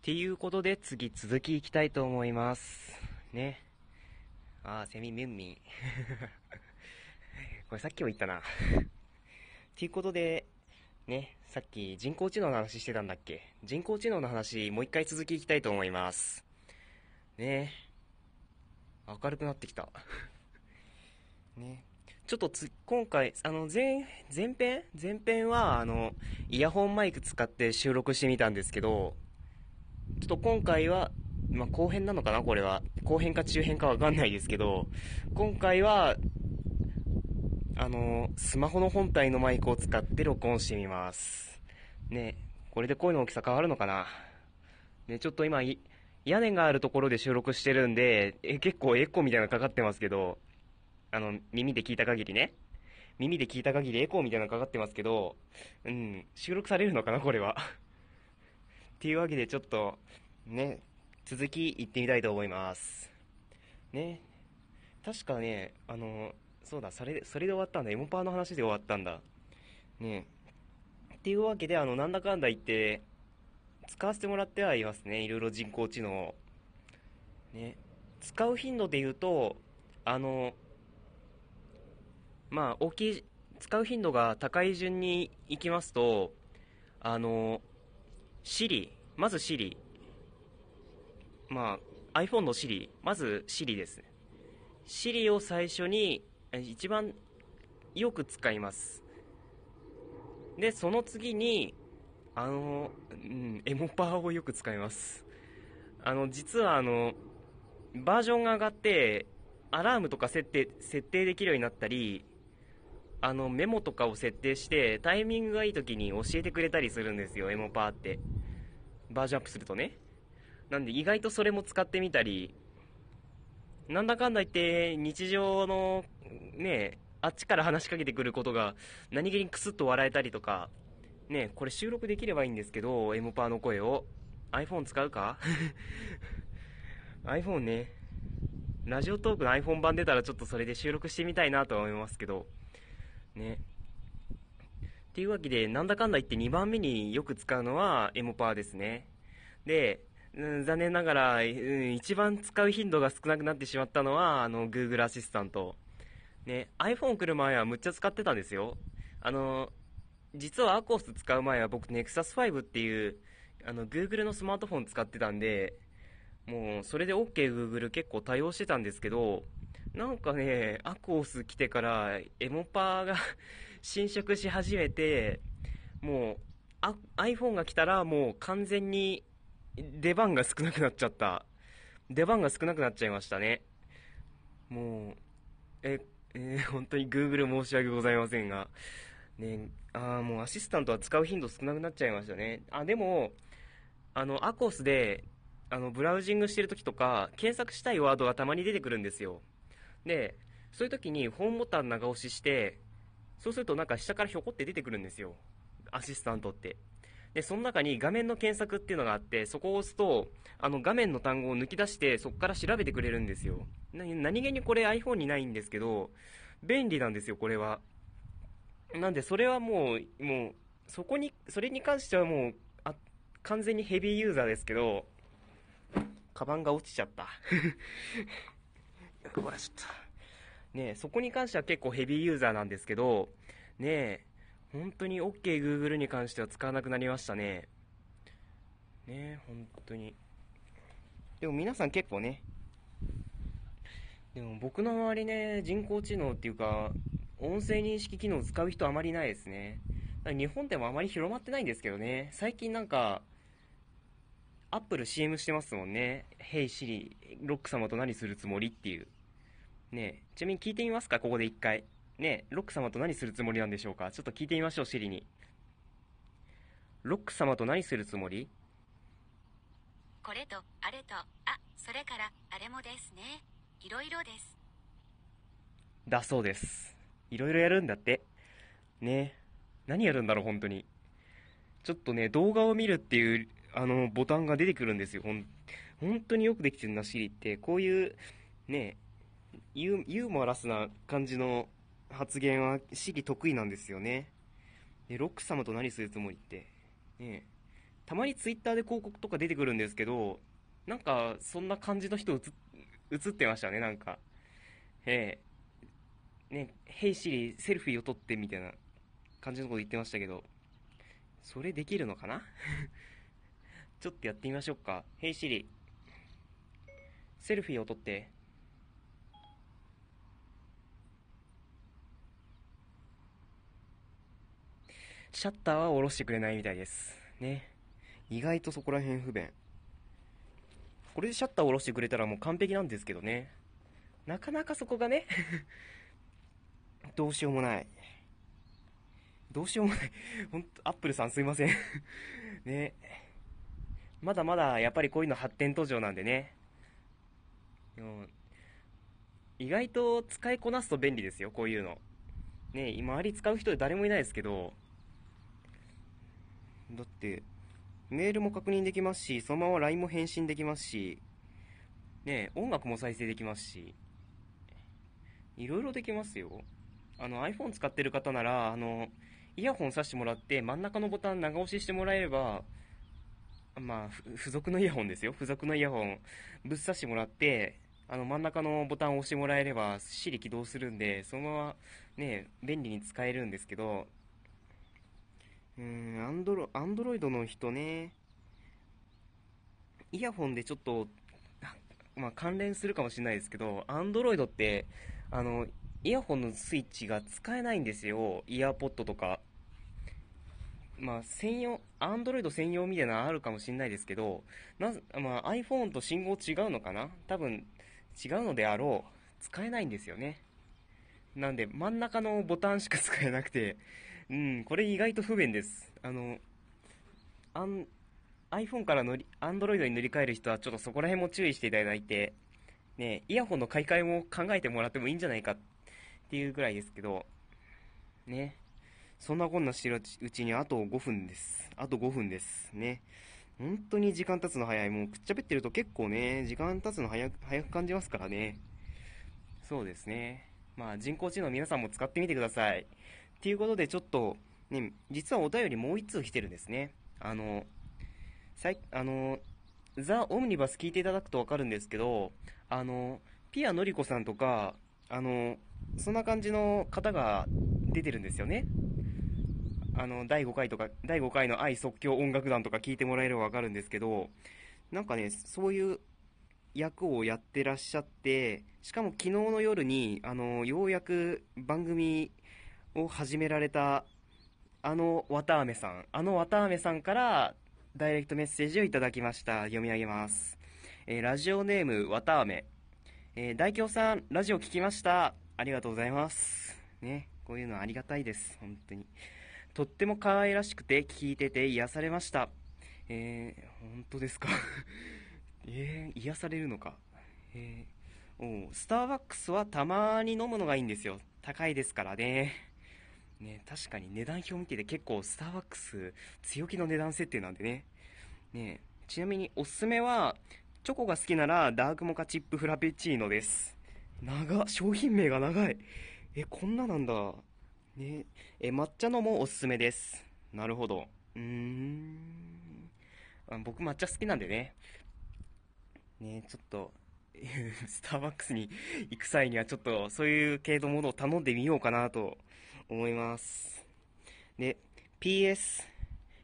っていうことで次続きいきたいと思います。ね。あー、セミミュンミン。これさっきも言ったな。っていうことで、ね、さっき人工知能の話してたんだっけ？人工知能の話、もう一回続きいきたいと思います。ね明るくなってきた。ね。ちょっとつ、今回、あの、前、前編？前編は、あの、イヤホンマイク使って収録してみたんですけど、ちょっと今回は、まあ、後編なのかなこれは。後編か中編かわかんないですけど、今回は、あの、スマホの本体のマイクを使って録音してみます。ねこれで声の大きさ変わるのかなねちょっと今、屋根があるところで収録してるんで、え結構エコみたいなのかかってますけど、あの、耳で聞いた限りね。耳で聞いた限りエコーみたいなのかかってますけど、うん、収録されるのかなこれは。っていうわけでちょっと、ね、続き行ってみたいと思います。ね、確かね、あの、そうだ、それで、それで終わったんだ。エモパーの話で終わったんだ。ねっていうわけで、あの、なんだかんだ言って、使わせてもらってはいますね。いろいろ人工知能を。ね。使う頻度で言うと、あの、まあ、大きい、使う頻度が高い順に行きますと、あの、Siri、まず Siri。まあ、iPhone の Siri、まず Siri です。Siri を最初に、一番よく使います。で、その次に、あの、うん、エモパーをよく使います。あの、実はあの、バージョンが上がって、アラームとか設定、設定できるようになったり、あの、メモとかを設定して、タイミングがいい時に教えてくれたりするんですよ、エモパーって。バージョンアップするとね。なんで意外とそれも使ってみたり、なんだかんだ言って日常のね、あっちから話しかけてくることが何気にクスッと笑えたりとか、ね、これ収録できればいいんですけど、エモパーの声を。iPhone 使うか ?iPhone ね。ラジオトークの iPhone 版出たらちょっとそれで収録してみたいなとは思いますけど、ね。っていうわけで、なんだかんだ言って2番目によく使うのはエモパーですね。で、うん、残念ながら、うん、一番使う頻度が少なくなってしまったのは、あの、Google アシスタント。ね、iPhone 来る前はむっちゃ使ってたんですよ。あの、実は ACOS 使う前は僕 Nexus 5っていう、あの、Google のスマートフォン使ってたんで、もう、それで OK Google 結構対応してたんですけど、なんかね、アコース来てから、エモパーが 侵食し始めて、もう、あ iPhone が来たらもう完全に出番が少なくなっちゃった。出番が少なくなっちゃいましたね。もう、え、えー本当に Google 申し訳ございませんが。ね、あもうアシスタントは使う頻度少なくなっちゃいましたね。あ、でも、あの、アコースで、あの、ブラウジングしてる時とか、検索したいワードがたまに出てくるんですよ。で、そういう時にホームボタン長押しして、そうするとなんか下からひょこって出てくるんですよ。アシスタントって。で、その中に画面の検索っていうのがあって、そこを押すと、あの画面の単語を抜き出して、そこから調べてくれるんですよ。何気にこれ iPhone にないんですけど、便利なんですよ、これは。なんで、それはもう、もう、そこに、それに関してはもう、あ、完全にヘビーユーザーですけど、カバンが落ちちゃった。こらちょっと。ね、そこに関しては結構ヘビーユーザーなんですけど、ね、本当に OK Google に関しては使わなくなりましたね。ね、本当に。でも皆さん結構ね、でも僕の周りね、人工知能っていうか、音声認識機能を使う人あまりないですね。日本でもあまり広まってないんですけどね。最近なんか、アップル CM してますもんね。Hey Siri、ロック様と何するつもりっていう。ねえ、ちなみに聞いてみますかここで一回。ねえ、ロック様と何するつもりなんでしょうか？ちょっと聞いてみましょう、シリに。ロック様と何するつもり？これと、あれと、あ、それから、あれもですね。いろいろです。だそうです。いろいろやるんだって。ねえ。何やるんだろう、本当に。ちょっとね、動画を見るっていう、あの、ボタンが出てくるんですよ。ほん、本当によくできてるな、シリって。こういう、ねユー、ユーモラスな感じの発言は、シリ得意なんですよね。で、ロック様と何するつもりって。ねたまにツイッターで広告とか出てくるんですけど、なんか、そんな感じの人映っ映ってましたね、なんか。ええね、ヘイシリ、セルフィーを撮ってみたいな感じのこと言ってましたけど、それできるのかな？ちょっとやってみましょうか。ヘイシリ、セルフィーを撮って。シャッターは下ろしてくれないみたいです。ね。意外とそこら辺不便。これでシャッターを下ろしてくれたらもう完璧なんですけどね。なかなかそこがね、どうしようもない。どうしようもない。ほんと、アップルさんすいません。ね。まだまだやっぱりこういうの発展途上なんでね。でも意外と使いこなすと便利ですよ、こういうの。ね今、あり使う人誰もいないですけど、だって、メールも確認できますし、そのまま LINE も返信できますし、ね音楽も再生できますし、いろいろできますよ。あの iPhone 使ってる方なら、あの、イヤホン挿してもらって真ん中のボタン長押ししてもらえれば、まあ、付属のイヤホンですよ。付属のイヤホンぶっ刺してもらって、あの真ん中のボタンを押してもらえれば Siri 起動するんで、そのままね、便利に使えるんですけど、うん、アンドロ、アンドロイドの人ね、イヤホンでちょっと、まあ関連するかもしれないですけど、アンドロイドって、あの、イヤホンのスイッチが使えないんですよ。イヤーポッドとか。まあ、専用、アンドロイド専用みたいなのあるかもしれないですけど、なぜ、まあ、iPhone と信号違うのかな？多分、違うのであろう。使えないんですよね。なんで、真ん中のボタンしか使えなくて、うん、これ意外と不便です。あの、アン iPhone から乗り、Android に乗り換える人はちょっとそこら辺も注意していただいて、ね、イヤホンの買い替えも考えてもらってもいいんじゃないかっていうぐらいですけど、ね。そんなこんなしてるうちにあと5分です。あと5分です。ね。本当に時間経つの早い。もうくっちゃべってると結構ね、時間経つの早く、早く感じますからね。そうですね。まあ人工知能皆さんも使ってみてください。っていうことでちょっと、ね、実はお便りもう一通来てるんですね。あの、さい、あの、ザ・オムニバス聞いていただくとわかるんですけど、あの、ピアノリコさんとか、あの、そんな感じの方が出てるんですよね。あの、第5回とか、第5回の愛即興音楽団とか聞いてもらえればわかるんですけど、なんかね、そういう役をやってらっしゃって、しかも昨日の夜に、あの、ようやく番組を始められた、あの、綿あめさん、あの綿あめさんから、ダイレクトメッセージをいただきました。読み上げます。えーラジオネーム、綿あめ。えー大京さん、ラジオ聞きました。ありがとうございます。ね、こういうのありがたいです。本当に。とっても可愛らしくて聞いてて癒されました。えー、本当ですか？えー、癒されるのか？えー、おスターバックスはたまに飲むのがいいんですよ。高いですからね。ね、確かに値段表見てて結構スターバックス強気の値段設定なんでね。ねちなみにおすすめは、チョコが好きならダークモカチップフラペチーノです。長、商品名が長い。え、こんななんだ。ねえ、抹茶のもおすすめです。なるほど。うーん。僕抹茶好きなんでね。ねちょっと、スターバックスに行く際にはちょっとそういう系のものを頼んでみようかなと思います。で、PS、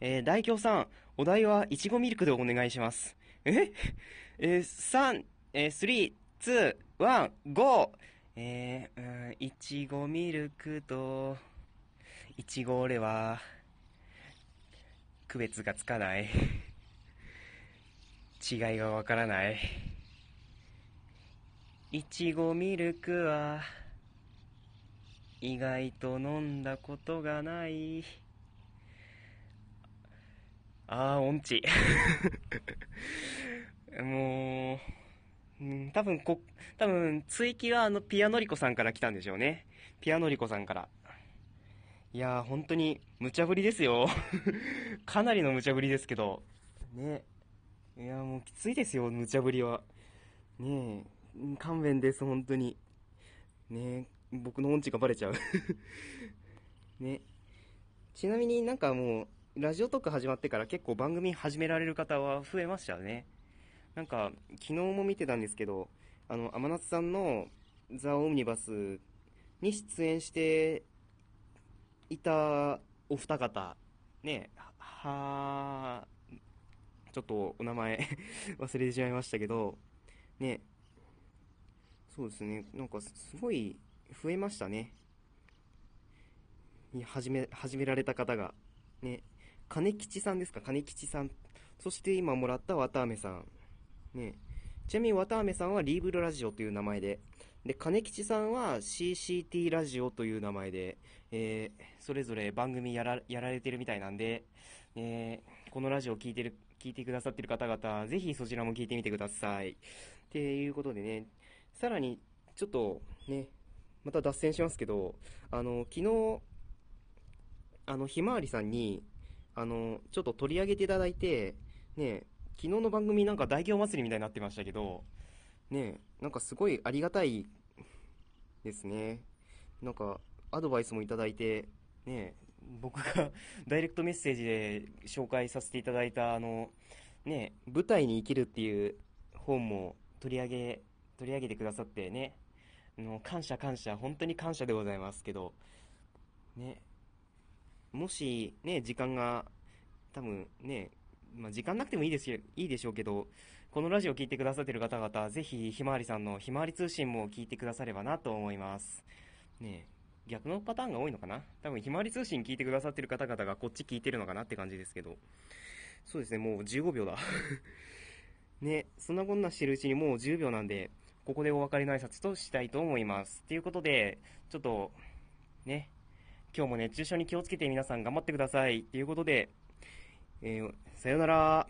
えー大京さん、お題はいちごミルクでお願いします。え？えー、3、えー、3、2、1、GO! えー、うん、いちごミルクと、いちごオレは、区別がつかない。違いがわからない。いちごミルクは、意外と飲んだことがない。あー、音痴。もう、うん、多分こ、多分追記はあのピアノリコさんから来たんでしょうね。ピアノリコさんから。いやー、本当に無茶ぶりですよ。かなりの無茶ぶりですけど。ね。いやもうきついですよ、無茶ぶりは。ねえ、勘弁です、本当に。ねえ、僕の音痴がバレちゃう。ね。ちなみになんかもう、ラジオトーク始まってから結構番組始められる方は増えましたね。なんか、昨日も見てたんですけど、あの、天夏さんのザ・オムニバスに出演していたお二方、ね、は、ちょっとお名前 忘れてしまいましたけど、ね、そうですね、なんかすごい増えましたね。始め、始められた方が。ね、金吉さんですか、金吉さん。そして今もらった綿飴さん。ね、ちなみに綿飴さんはリーブルラジオという名前で、で、金吉さんは CCT ラジオという名前で、えー、それぞれ番組やらやられてるみたいなんで、えー、このラジオを聞いてる、聞いてくださってる方々、ぜひそちらも聞いてみてください。っていうことでね、さらに、ちょっとね、また脱線しますけど、あの、昨日、あの、ひまわりさんに、あの、ちょっと取り上げていただいて、ね、昨日の番組なんか大行祭りみたいになってましたけど、ね、なんかすごいありがたいですね。なんか、アドバイスもいただいて、ね、僕が ダイレクトメッセージで紹介させていただいた、あの、ね、舞台に生きるっていう本も取り上げ、取り上げてくださってね、の感謝感謝、本当に感謝でございますけど、ね、もしね、時間が、多分ね、まあ、時間なくてもいいですいいでしょうけど、このラジオを聴いてくださっている方々、ぜひひまわりさんのひまわり通信も聞いてくださればなと思います。ね逆のパターンが多いのかな？多分ひまわり通信聞いてくださっている方々がこっち聞いてるのかなって感じですけど。そうですね、もう15秒だ。ね、そんなこんなしてるうちにもう10秒なんで、ここでお別れの挨拶としたいと思います。ということで、ちょっと、ね、今日も熱中症に気をつけて皆さん頑張ってください。ということで、えー、さよなら。